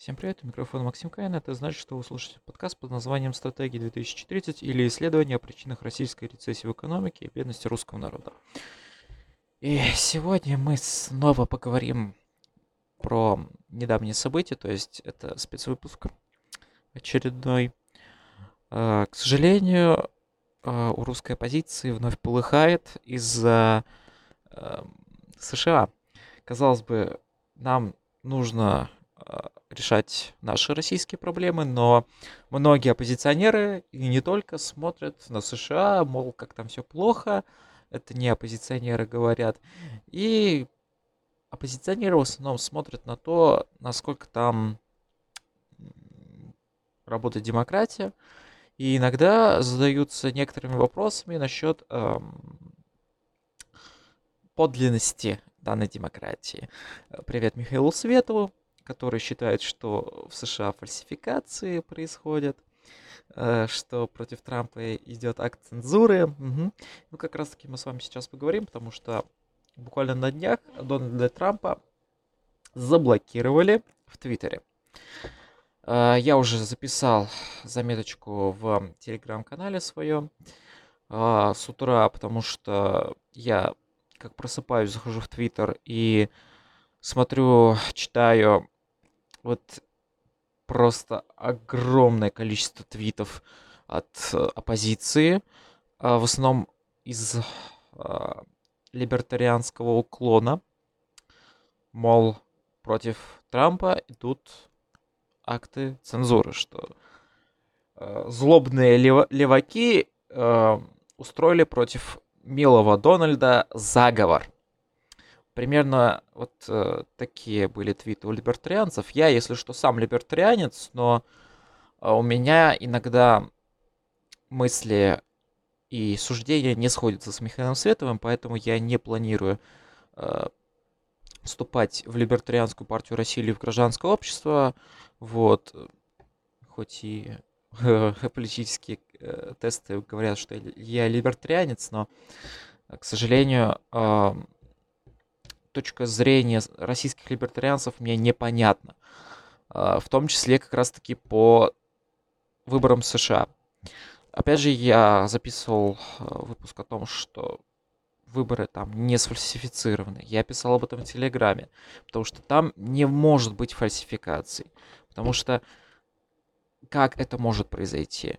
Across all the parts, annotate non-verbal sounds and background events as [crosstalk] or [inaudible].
Всем привет, у микрофона Максим Каин. Это значит, что вы слушаете подкаст под названием «Стратегия 2030» или «Исследование о причинах российской рецессии в экономике и бедности русского народа». И сегодня мы снова поговорим про недавние события, то есть это спецвыпуск очередной. А, к сожалению, а, у русской оппозиции вновь полыхает из-за а, США. Казалось бы, нам нужно решать наши российские проблемы, но многие оппозиционеры, и не только, смотрят на США, мол, как там все плохо, это не оппозиционеры говорят, и оппозиционеры в основном смотрят на то, насколько там работает демократия, и иногда задаются некоторыми вопросами насчет эм, подлинности данной демократии. Привет Михаилу Светову, который считает, что в США фальсификации происходят, э, что против Трампа идет акт цензуры. Угу. Ну, как раз таки мы с вами сейчас поговорим, потому что буквально на днях Дональда Трампа заблокировали в Твиттере. Э, я уже записал заметочку в телеграм-канале своем э, с утра, потому что я как просыпаюсь, захожу в Твиттер и смотрю, читаю вот просто огромное количество твитов от э, оппозиции, а, в основном из а, либертарианского уклона, мол, против Трампа идут акты цензуры, что э, злобные леваки э, устроили против милого Дональда заговор – Примерно вот э, такие были твиты у либертарианцев. Я, если что, сам либертарианец, но э, у меня иногда мысли и суждения не сходятся с Михаилом Световым, поэтому я не планирую э, вступать в либертарианскую партию России или в гражданское общество. Вот. Хоть и э, [laughs] политические э, тесты говорят, что я либертарианец, но, к сожалению, э, точка зрения российских либертарианцев мне непонятна. В том числе как раз-таки по выборам США. Опять же, я записывал а, выпуск о том, что выборы там не сфальсифицированы. Я писал об этом в Телеграме, потому что там не может быть фальсификаций. Потому что как это может произойти?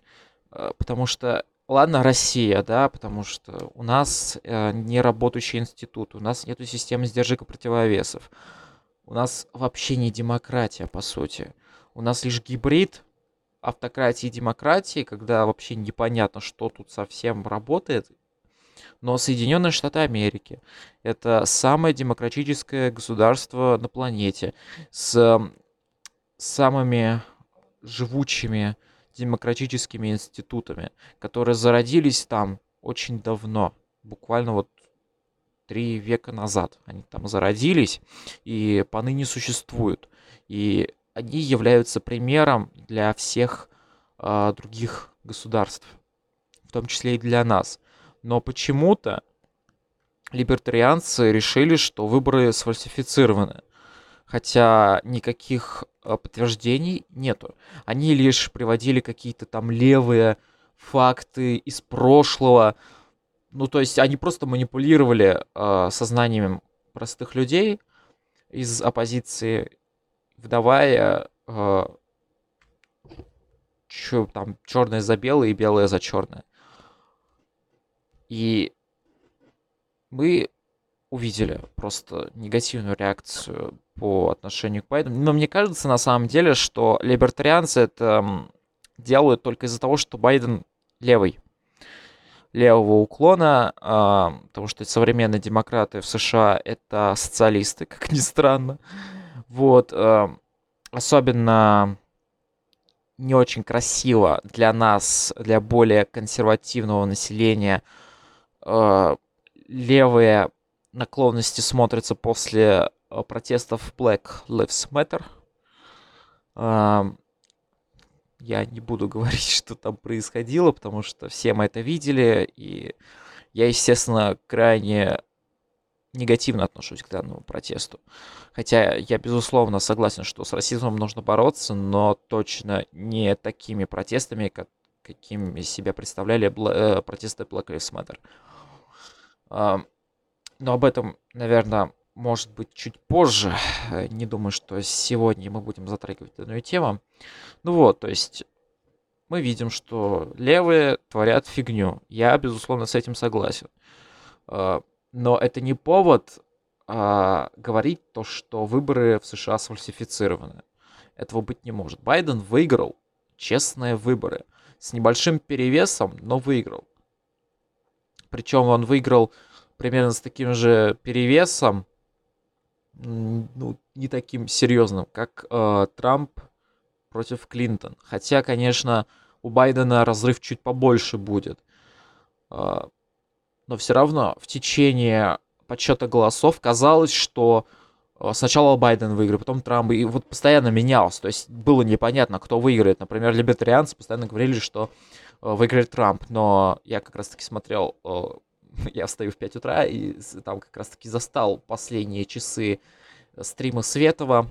А, потому что Ладно, Россия, да, потому что у нас э, не работающий институт, у нас нет системы сдержек и противовесов. У нас вообще не демократия, по сути. У нас лишь гибрид автократии и демократии, когда вообще непонятно, что тут совсем работает. Но Соединенные Штаты Америки — это самое демократическое государство на планете с самыми живучими демократическими институтами, которые зародились там очень давно, буквально вот три века назад. Они там зародились и поныне существуют. И они являются примером для всех э, других государств, в том числе и для нас. Но почему-то либертарианцы решили, что выборы сфальсифицированы хотя никаких э, подтверждений нету. Они лишь приводили какие-то там левые факты из прошлого. Ну, то есть они просто манипулировали э, сознанием простых людей из оппозиции, выдавая э, чё, там черное за белое и белое за черное. И мы увидели просто негативную реакцию по отношению к Байдену. Но мне кажется, на самом деле, что либертарианцы это делают только из-за того, что Байден левый левого уклона, э, потому что современные демократы в США это социалисты, [laughs] как ни странно. Вот, э, особенно не очень красиво для нас, для более консервативного населения, э, левые наклонности смотрятся после э, протестов Black Lives Matter. Я не буду [laughs] говорить, что там происходило, потому что все мы это видели, и я, естественно, крайне негативно отношусь к данному протесту. Хотя я, безусловно, согласен, что с расизмом нужно бороться, но точно не такими протестами, как, какими себя представляли бла- э, протесты Black Lives Matter. Э, но об этом, наверное, может быть, чуть позже. Не думаю, что сегодня мы будем затрагивать данную тему. Ну вот, то есть мы видим, что левые творят фигню. Я, безусловно, с этим согласен. А, но это не повод а, говорить то, что выборы в США сфальсифицированы. Этого быть не может. Байден выиграл честные выборы. С небольшим перевесом, но выиграл. Причем он выиграл примерно с таким же перевесом, ну, не таким серьезным, как э, Трамп против Клинтон. Хотя, конечно, у Байдена разрыв чуть побольше будет. Э, но все равно в течение подсчета голосов казалось, что э, сначала Байден выиграет, потом Трамп, и вот постоянно менялся. То есть было непонятно, кто выиграет. Например, либертарианцы постоянно говорили, что э, выиграет Трамп, но я как раз-таки смотрел э, [laughs] я встаю в 5 утра и там как раз-таки застал последние часы стрима Светова.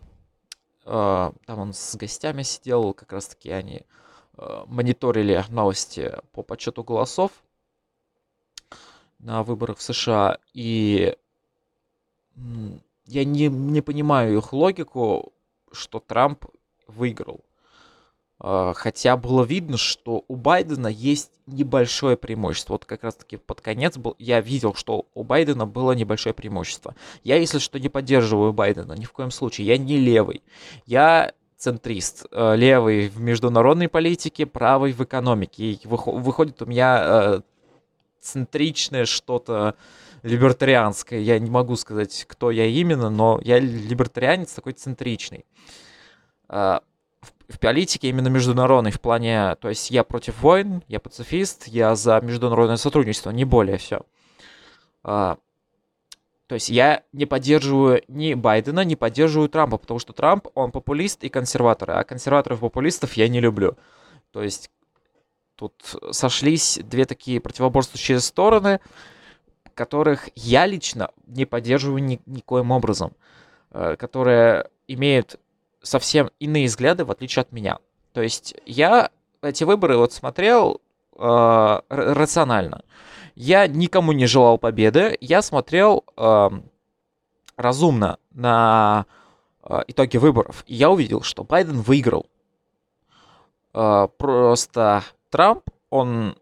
А, там он с гостями сидел, как раз-таки они а, мониторили новости по подсчету голосов на выборах в США. И я не, не понимаю их логику, что Трамп выиграл. А, хотя было видно, что у Байдена есть небольшое преимущество. Вот как раз-таки под конец был, я видел, что у Байдена было небольшое преимущество. Я, если что, не поддерживаю Байдена, ни в коем случае. Я не левый. Я центрист. Э, левый в международной политике, правый в экономике. И выходит у меня э, центричное что-то либертарианское. Я не могу сказать, кто я именно, но я либертарианец такой центричный. В политике именно международной, в плане, то есть я против войн, я пацифист, я за международное сотрудничество, не более все. А, то есть я не поддерживаю ни Байдена, не поддерживаю Трампа, потому что Трамп, он популист и консерватор, а консерваторов и популистов я не люблю. То есть тут сошлись две такие противоборствующие стороны, которых я лично не поддерживаю ни, никоим образом, э, которые имеют совсем иные взгляды, в отличие от меня. То есть я эти выборы вот смотрел э, рационально. Я никому не желал победы, я смотрел э, разумно на э, итоги выборов. И я увидел, что Байден выиграл. Э, просто Трамп, он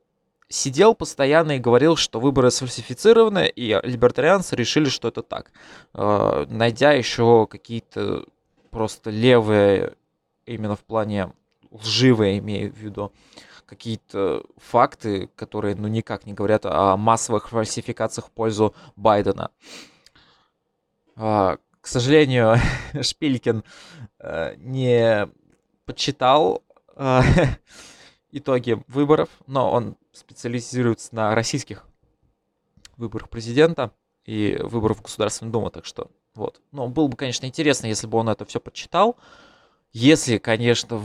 сидел постоянно и говорил, что выборы сфальсифицированы, и либертарианцы решили, что это так, э, найдя еще какие-то просто левые, именно в плане лживые, имею в виду, какие-то факты, которые ну никак не говорят о массовых фальсификациях в пользу Байдена. А, к сожалению, [laughs] Шпилькин э, не подсчитал э, [laughs] итоги выборов, но он специализируется на российских выборах президента и выборах в Государственную Думу, так что вот. Ну, было бы, конечно, интересно, если бы он это все почитал. Если, конечно,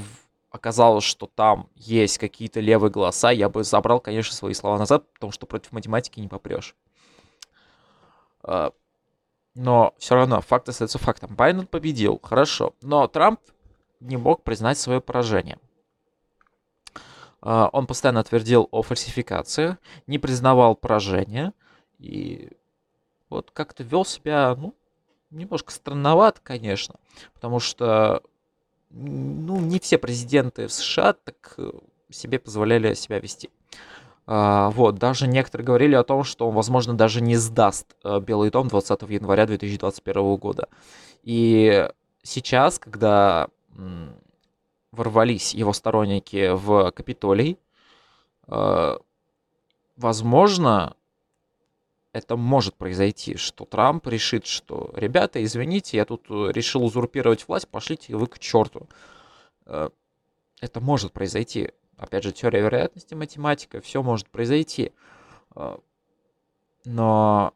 оказалось, что там есть какие-то левые голоса, я бы забрал, конечно, свои слова назад, потому что против математики не попрешь. А, но все равно факт остается фактом. Байден победил, хорошо. Но Трамп не мог признать свое поражение. А, он постоянно твердил о фальсификациях, не признавал поражение и вот как-то вел себя, ну, немножко странновато, конечно, потому что ну, не все президенты в США так э, себе позволяли себя вести. А, вот, даже некоторые говорили о том, что он, возможно, даже не сдаст а, Белый дом 20 января 2021 года. И сейчас, когда ворвались его сторонники в Капитолий, а, возможно, это может произойти, что Трамп решит, что, ребята, извините, я тут э, решил узурпировать власть, пошлите вы к черту. Э, это может произойти. Опять же, теория вероятности, математика, все может произойти. Э, но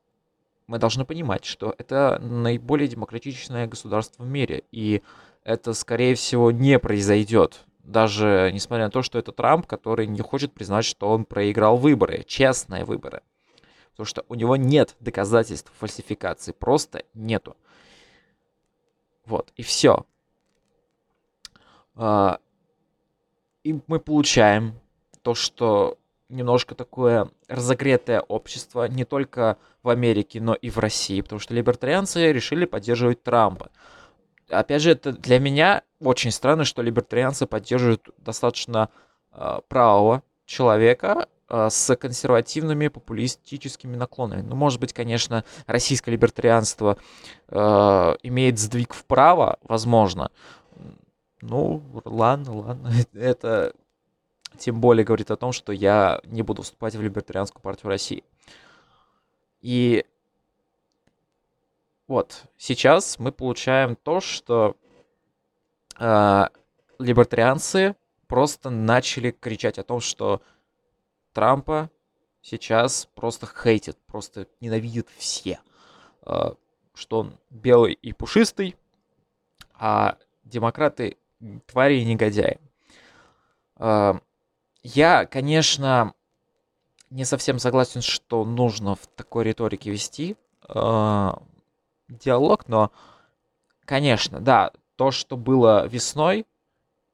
мы должны понимать, что это наиболее демократичное государство в мире, и это, скорее всего, не произойдет. Даже несмотря на то, что это Трамп, который не хочет признать, что он проиграл выборы, честные выборы. Потому что у него нет доказательств фальсификации. Просто нету. Вот, и все. А, и мы получаем то, что немножко такое разогретое общество не только в Америке, но и в России, потому что либертарианцы решили поддерживать Трампа. Опять же, это для меня очень странно, что либертарианцы поддерживают достаточно э, правого человека с консервативными популистическими наклонами. Ну, может быть, конечно, российское либертарианство э, имеет сдвиг вправо, возможно. Ну, ладно, ладно. [laughs] Это тем более говорит о том, что я не буду вступать в либертарианскую партию России. И вот, сейчас мы получаем то, что э, либертарианцы просто начали кричать о том, что Трампа сейчас просто хейтит, просто ненавидит все. Э, что он белый и пушистый, а демократы твари и негодяи. Э, я, конечно, не совсем согласен, что нужно в такой риторике вести. Э, диалог, но, конечно, да, то, что было весной,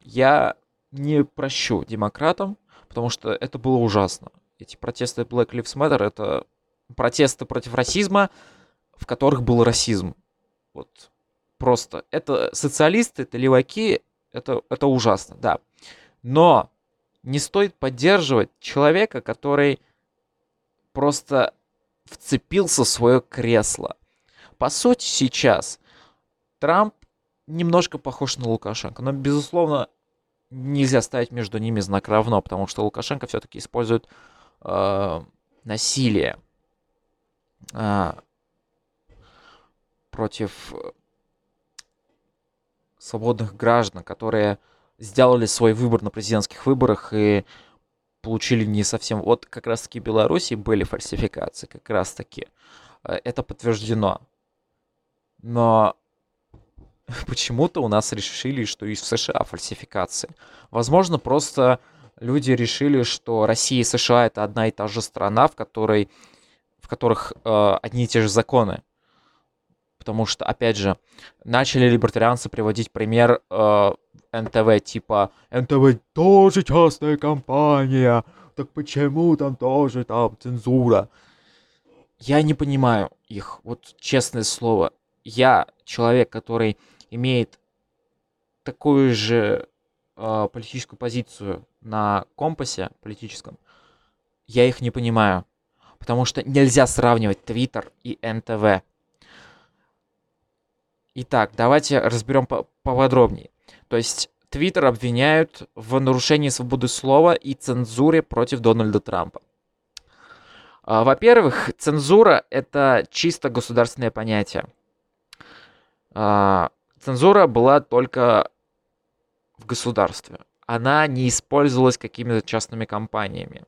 я не прощу демократам, потому что это было ужасно. Эти протесты Black Lives Matter — это протесты против расизма, в которых был расизм. Вот просто. Это социалисты, это леваки, это, это ужасно, да. Но не стоит поддерживать человека, который просто вцепился в свое кресло. По сути, сейчас Трамп немножко похож на Лукашенко, но, безусловно, нельзя ставить между ними знак равно, потому что Лукашенко все-таки использует э, насилие э, против свободных граждан, которые сделали свой выбор на президентских выборах и получили не совсем... Вот как раз-таки в Беларуси были фальсификации, как раз-таки. Э, это подтверждено. Но [laughs] почему-то у нас решили, что и в США фальсификации. Возможно, просто люди решили, что Россия и США это одна и та же страна, в которой в которых э, одни и те же законы. Потому что, опять же, начали либертарианцы приводить пример э, НТВ, типа НТВ тоже частная компания, так почему там тоже там цензура? Я не понимаю их, вот честное слово я человек, который имеет такую же э, политическую позицию на компасе политическом, я их не понимаю. Потому что нельзя сравнивать Твиттер и НТВ. Итак, давайте разберем по поподробнее. То есть Твиттер обвиняют в нарушении свободы слова и цензуре против Дональда Трампа. Во-первых, цензура это чисто государственное понятие. Цензура была только в государстве. Она не использовалась какими-то частными компаниями.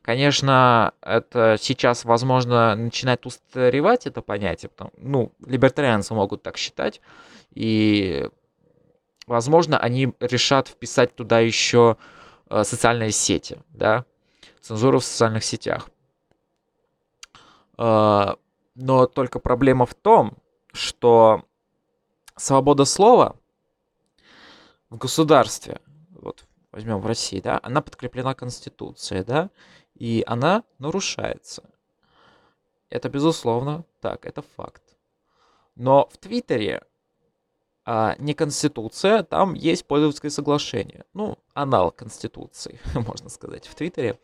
Конечно, это сейчас, возможно, начинает устаревать это понятие. Потому, ну, либертарианцы могут так считать. И, возможно, они решат вписать туда еще э, социальные сети, да, цензуру в социальных сетях. Э, но только проблема в том, что свобода слова в государстве, вот возьмем в России, да, она подкреплена Конституцией, да, и она нарушается. Это безусловно так, это факт. Но в Твиттере а, не Конституция, там есть пользовательское соглашение. Ну, аналог Конституции, [laughs] можно сказать, в Твиттере.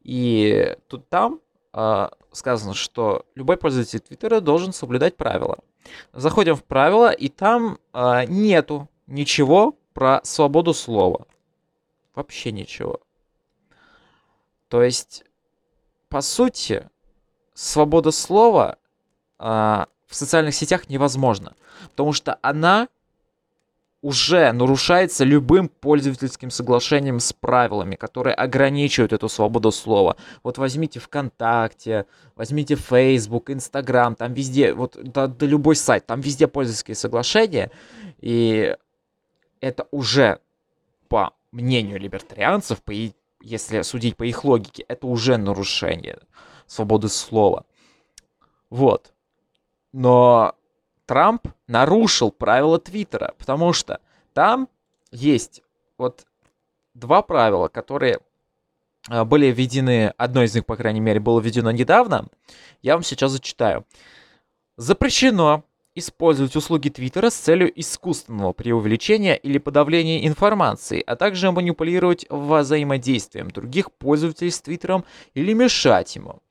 И тут там сказано, что любой пользователь Твиттера должен соблюдать правила. Заходим в правила, и там э, нету ничего про свободу слова. Вообще ничего. То есть, по сути, свобода слова э, в социальных сетях невозможна. Потому что она уже нарушается любым пользовательским соглашением с правилами, которые ограничивают эту свободу слова. Вот возьмите ВКонтакте, возьмите Facebook, Instagram, там везде, вот да, да любой сайт, там везде пользовательские соглашения, и это уже, по мнению либертарианцев, по, если судить по их логике, это уже нарушение. свободы слова. Вот. Но Трамп нарушил правила Твиттера, потому что там есть вот два правила, которые а, были введены, одно из них, по крайней мере, было введено недавно. Я вам сейчас зачитаю. Запрещено использовать услуги Твиттера с целью искусственного преувеличения или подавления информации, а также манипулировать взаимодействием других пользователей с Твиттером или мешать ему.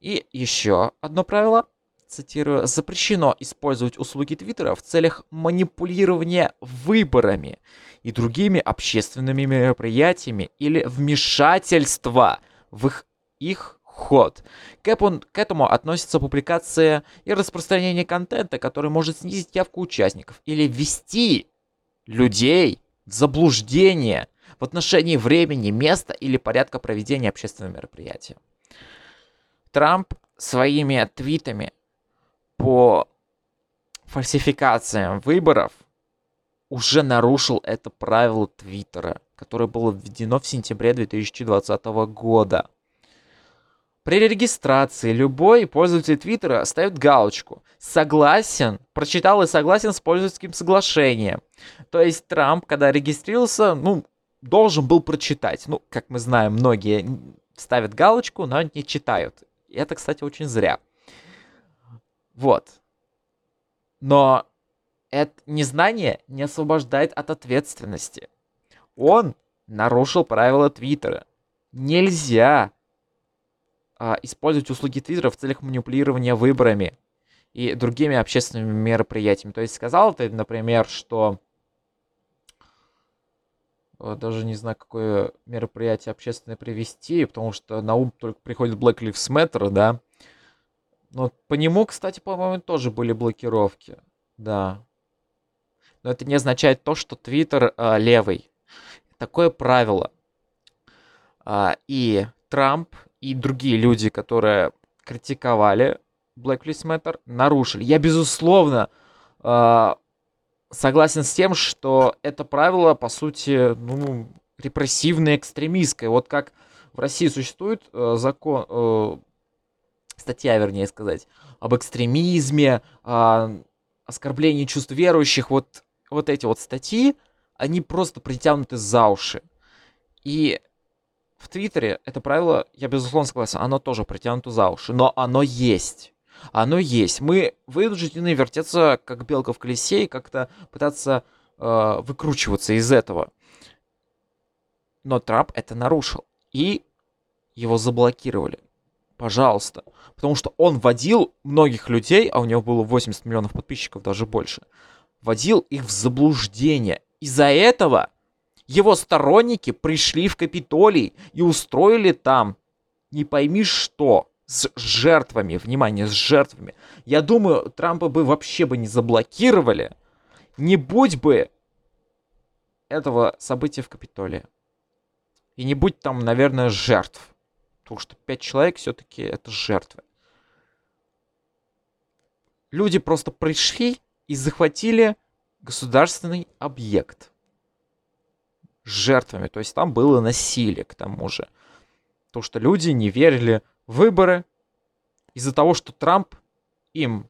И еще одно правило, цитирую, запрещено использовать услуги Твиттера в целях манипулирования выборами и другими общественными мероприятиями или вмешательства в их, их ход. К, этому, к этому относится публикация и распространение контента, который может снизить явку участников или ввести людей в заблуждение в отношении времени, места или порядка проведения общественного мероприятия. Трамп своими твитами по фальсификациям выборов уже нарушил это правило Твиттера, которое было введено в сентябре 2020 года. При регистрации любой пользователь Твиттера ставит галочку «Согласен», прочитал и согласен с пользовательским соглашением. То есть Трамп, когда регистрировался, ну, должен был прочитать. Ну, как мы знаем, многие ставят галочку, но не читают. И это, кстати, очень зря. Вот. Но это незнание не освобождает от ответственности. Он нарушил правила Твиттера. Нельзя а, использовать услуги Твиттера в целях манипулирования выборами и другими общественными мероприятиями. То есть сказал ты, например, что даже не знаю, какое мероприятие общественное привести, потому что на ум только приходит Black Lives Matter, да. Но по нему, кстати, по-моему, тоже были блокировки. Да. Но это не означает то, что Твиттер э, левый. Такое правило. А, и Трамп, и другие люди, которые критиковали Black Lives Matter, нарушили. Я, безусловно, э, согласен с тем, что это правило, по сути, ну, репрессивное, экстремистское. Вот как в России существует э, закон, э, статья, вернее сказать, об экстремизме, э, оскорблении чувств верующих, вот, вот эти вот статьи, они просто притянуты за уши. И в Твиттере это правило, я безусловно согласен, оно тоже притянуто за уши, но оно есть. Оно есть. Мы вынуждены вертеться, как белка в колесе, и как-то пытаться э, выкручиваться из этого. Но Трамп это нарушил. И его заблокировали. Пожалуйста. Потому что он водил многих людей, а у него было 80 миллионов подписчиков, даже больше, водил их в заблуждение. Из-за этого его сторонники пришли в Капитолий и устроили там не пойми что с жертвами, внимание, с жертвами. Я думаю, Трампа бы вообще бы не заблокировали, не будь бы этого события в Капитолии. И не будь там, наверное, жертв. Потому что пять человек все-таки это жертвы. Люди просто пришли и захватили государственный объект с жертвами. То есть там было насилие к тому же. То, что люди не верили выборы из-за того, что Трамп им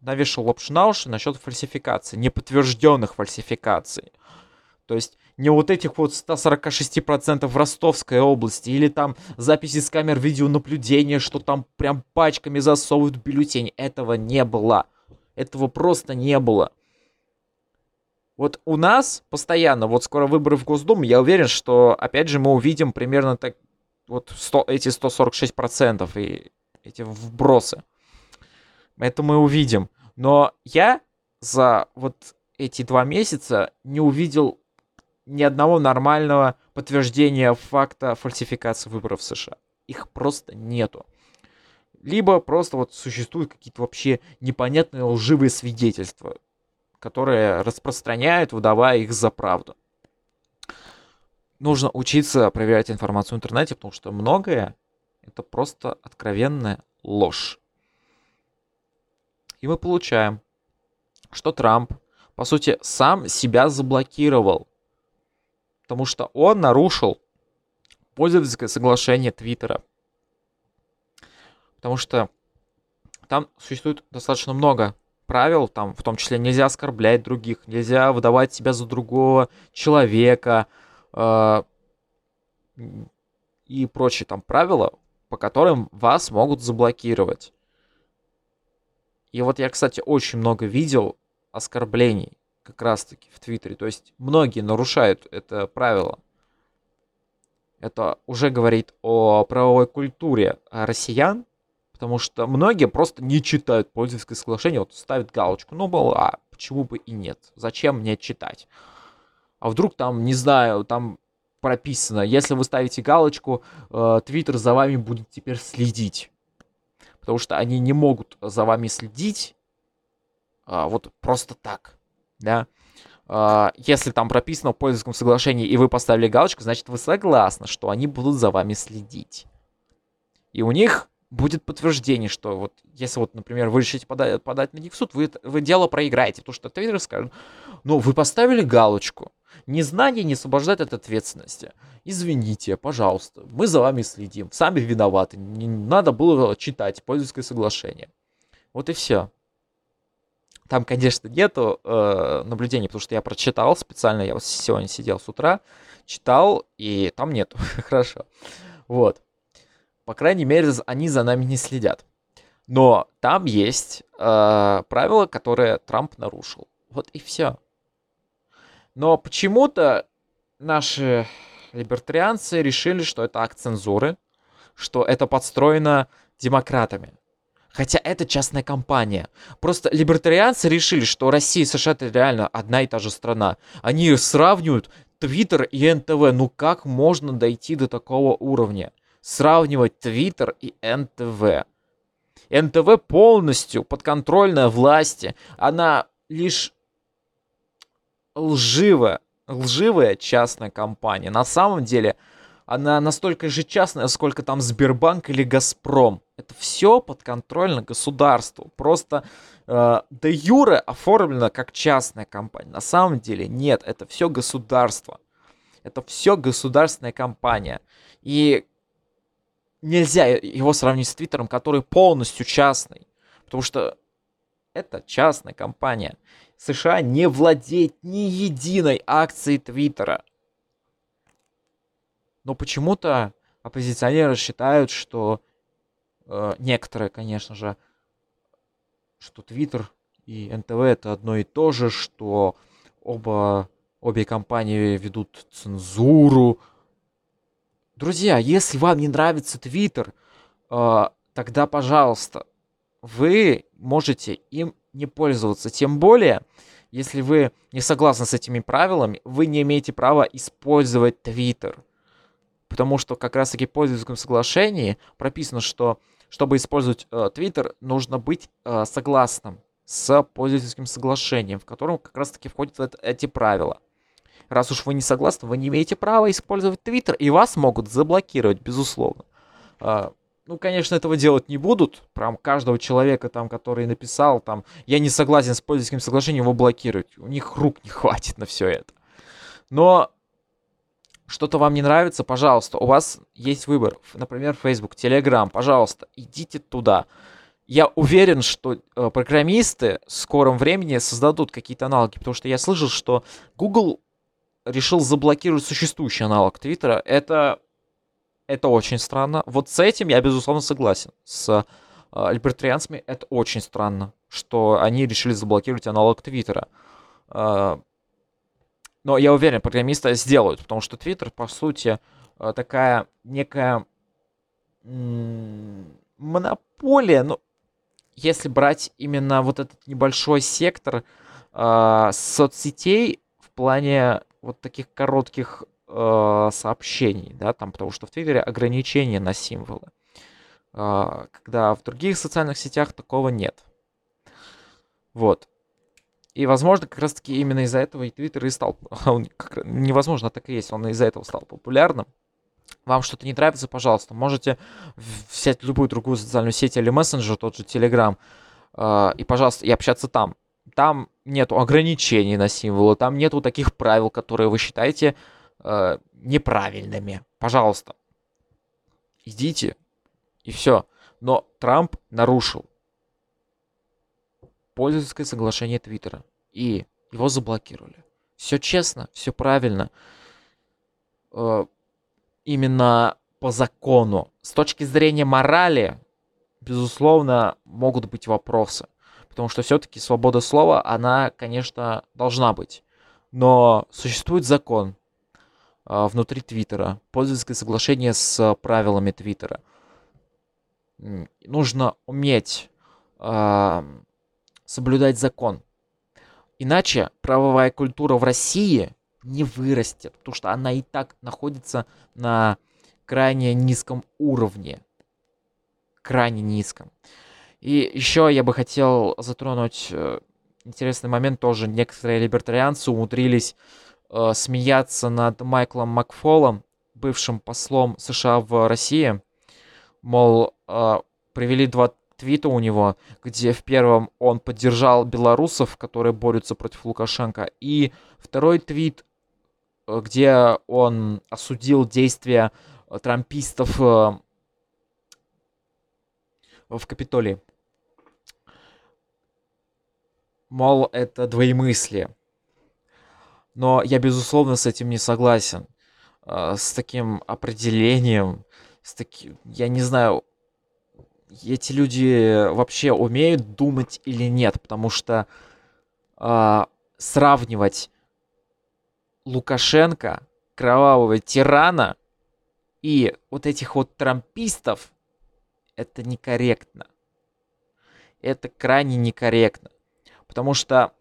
навешал лапшу на уши насчет фальсификации, неподтвержденных фальсификаций. То есть не вот этих вот 146% в Ростовской области, или там записи с камер видеонаблюдения, что там прям пачками засовывают бюллетень. Этого не было. Этого просто не было. Вот у нас постоянно, вот скоро выборы в Госдуму, я уверен, что опять же мы увидим примерно так, вот 100, эти 146% и эти вбросы. Это мы увидим. Но я за вот эти два месяца не увидел ни одного нормального подтверждения факта фальсификации выборов в США. Их просто нету. Либо просто вот существуют какие-то вообще непонятные лживые свидетельства, которые распространяют, выдавая их за правду нужно учиться проверять информацию в интернете, потому что многое это просто откровенная ложь. И мы получаем, что Трамп, по сути, сам себя заблокировал, потому что он нарушил пользовательское соглашение Твиттера. Потому что там существует достаточно много правил, там в том числе нельзя оскорблять других, нельзя выдавать себя за другого человека э, и прочие там правила, по которым вас могут заблокировать. И вот я, кстати, очень много видел оскорблений как раз-таки в Твиттере. То есть многие нарушают это правило. Это уже говорит о правовой культуре россиян, потому что многие просто не читают пользовательское соглашение, вот ставят галочку, ну, мол, а почему бы и нет, зачем мне читать? А вдруг там, не знаю, там прописано, если вы ставите галочку, э, Твиттер за вами будет теперь следить. Потому что они не могут за вами следить а, вот просто так, да. А, если там прописано в пользовательском соглашении, и вы поставили галочку, значит, вы согласны, что они будут за вами следить. И у них будет подтверждение, что вот если вот, например, вы решите подать, подать на них в суд, вы, вы дело проиграете, потому что Твиттер скажет, ну, вы поставили галочку, незнание не освобождает от ответственности. Извините, пожалуйста, мы за вами следим, сами виноваты, не надо было читать пользовательское соглашение. Вот и все. Там, конечно, нету э, наблюдений, потому что я прочитал специально, я вот сегодня сидел с утра, читал, и там нету. [laughs] Хорошо. Вот. По крайней мере, они за нами не следят. Но там есть э, правила, которые Трамп нарушил. Вот и все. Но почему-то наши либертарианцы решили, что это акт цензуры, что это подстроено демократами. Хотя это частная компания. Просто либертарианцы решили, что Россия и США это реально одна и та же страна. Они сравнивают Твиттер и НТВ. Ну как можно дойти до такого уровня? сравнивать Твиттер и НТВ. НТВ полностью подконтрольная власти. Она лишь лживая, лживая частная компания. На самом деле она настолько же частная, сколько там Сбербанк или Газпром. Это все подконтрольно государству. Просто э, де юре оформлено как частная компания. На самом деле нет, это все государство. Это все государственная компания. И нельзя его сравнить с Твиттером, который полностью частный. Потому что это частная компания. США не владеет ни единой акцией Твиттера. Но почему-то оппозиционеры считают, что э, некоторые, конечно же, что Твиттер и НТВ это одно и то же, что оба обе компании ведут цензуру, Друзья, если вам не нравится Твиттер, э, тогда, пожалуйста, вы можете им не пользоваться. Тем более, если вы не согласны с этими правилами, вы не имеете права использовать Твиттер. Потому что как раз-таки в пользовательском соглашении прописано, что чтобы использовать э, нужно быть э, согласным с пользовательским соглашением, в котором как раз-таки входят эти правила. Раз уж вы не согласны, вы не имеете права использовать Твиттер, и вас могут заблокировать, безусловно. А, ну, конечно, этого делать не будут. Прям каждого человека, там, который написал, там, я не согласен с пользовательским соглашением, его блокировать. У них рук не [laughs] хватит на все это. Но что-то вам не нравится, пожалуйста, у вас есть выбор. Например, Facebook, Telegram, пожалуйста, идите туда. Я уверен, что э, программисты в скором времени создадут какие-то аналоги, потому что я слышал, что Google решил заблокировать существующий аналог Твиттера, это, это очень странно. Вот с этим я, безусловно, согласен. С э, либертарианцами это очень странно, что они решили заблокировать аналог Твиттера. Но я уверен, программисты сделают, потому что Твиттер, по сути, э, такая некая монополия, ну, если брать именно вот этот небольшой сектор э, соцсетей в плане вот таких коротких э, сообщений, да, там, потому что в Твиттере ограничения на символы, э, когда в других социальных сетях такого нет. Вот. И, возможно, как раз-таки именно из-за этого и Твиттер и стал... [laughs] Он, как, невозможно, а так и есть. Он из-за этого стал популярным. Вам что-то не нравится, пожалуйста, можете взять любую другую социальную сеть или мессенджер, тот же Telegram, э, и, пожалуйста, и общаться там там нету ограничений на символы, там нету таких правил, которые вы считаете э, неправильными. Пожалуйста, идите и все. Но Трамп нарушил пользовательское соглашение Твиттера. И его заблокировали. Все честно, все правильно. Э, именно по закону. С точки зрения морали, безусловно, могут быть вопросы. Потому что все-таки свобода слова, она, конечно, должна быть. Но существует закон э, внутри Твиттера, пользовательское соглашение с правилами Твиттера. Нужно уметь э, соблюдать закон. Иначе правовая культура в России не вырастет, потому что она и так находится на крайне низком уровне. Крайне низком. И еще я бы хотел затронуть э, интересный момент тоже. Некоторые либертарианцы умудрились э, смеяться над Майклом Макфолом, бывшим послом США в России. Мол, э, привели два твита у него, где в первом он поддержал белорусов, которые борются против Лукашенко, и второй твит, э, где он осудил действия трампистов э, в Капитолии. Мол, это двоемыслие. Но я, безусловно, с этим не согласен. Э, с таким определением, с таким, я не знаю, эти люди вообще умеют думать или нет, потому что э, сравнивать Лукашенко, кровавого тирана, и вот этих вот трампистов, это некорректно. Это крайне некорректно. Потому что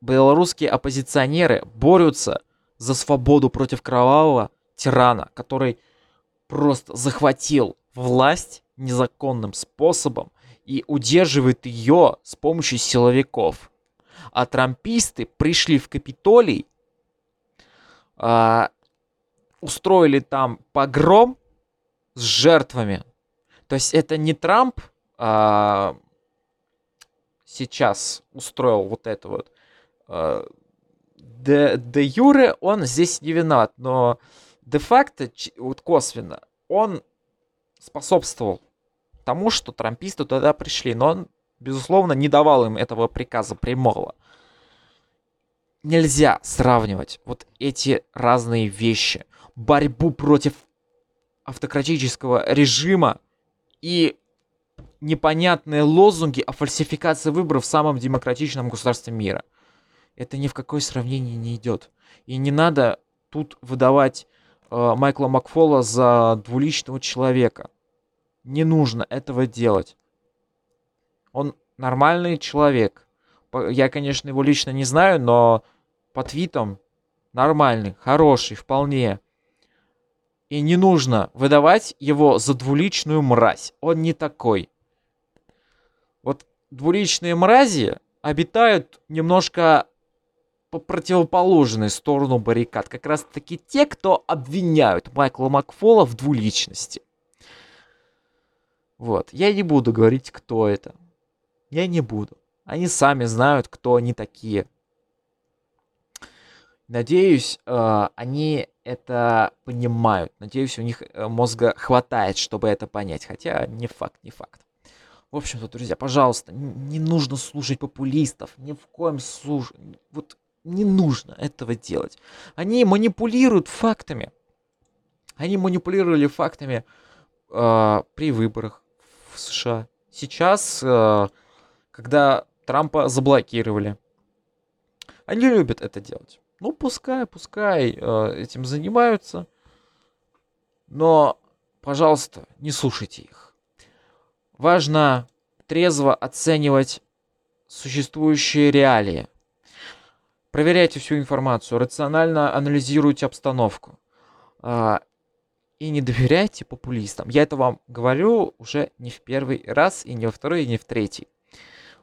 белорусские оппозиционеры борются за свободу против кровавого тирана, который просто захватил власть незаконным способом и удерживает ее с помощью силовиков. А трамписты пришли в Капитолий а, устроили там погром с жертвами. То есть это не Трамп а, сейчас устроил вот это вот. А, де, де юре он здесь не виноват, но де-факто, вот косвенно, он способствовал тому, что трамписты туда пришли. Но он, безусловно, не давал им этого приказа прямого нельзя сравнивать вот эти разные вещи. Борьбу против автократического режима и непонятные лозунги о фальсификации выборов в самом демократичном государстве мира. Это ни в какое сравнение не идет. И не надо тут выдавать э, Майкла Макфола за двуличного человека. Не нужно этого делать. Он нормальный человек. Я, конечно, его лично не знаю, но по твитам нормальный, хороший, вполне. И не нужно выдавать его за двуличную мразь. Он не такой. Вот двуличные мрази обитают немножко по противоположной сторону баррикад. Как раз таки те, кто обвиняют Майкла Макфола в двуличности. Вот. Я не буду говорить, кто это. Я не буду. Они сами знают, кто они такие. Надеюсь, э, они это понимают. Надеюсь, у них э, мозга хватает, чтобы это понять. Хотя не факт, не факт. В общем-то, друзья, пожалуйста, не нужно слушать популистов. Ни в коем случае. Вот не нужно этого делать. Они манипулируют фактами. Они манипулировали фактами э, при выборах США. Сейчас, э, когда Трампа заблокировали, они любят это делать. Ну, пускай, пускай э, этим занимаются. Но, пожалуйста, не слушайте их. Важно трезво оценивать существующие реалии. Проверяйте всю информацию, рационально анализируйте обстановку. И не доверяйте популистам. Я это вам говорю уже не в первый раз, и не во второй, и не в третий.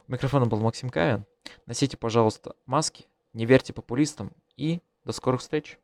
У микрофона был Максим Кавин. Носите, пожалуйста, маски, не верьте популистам и до скорых встреч!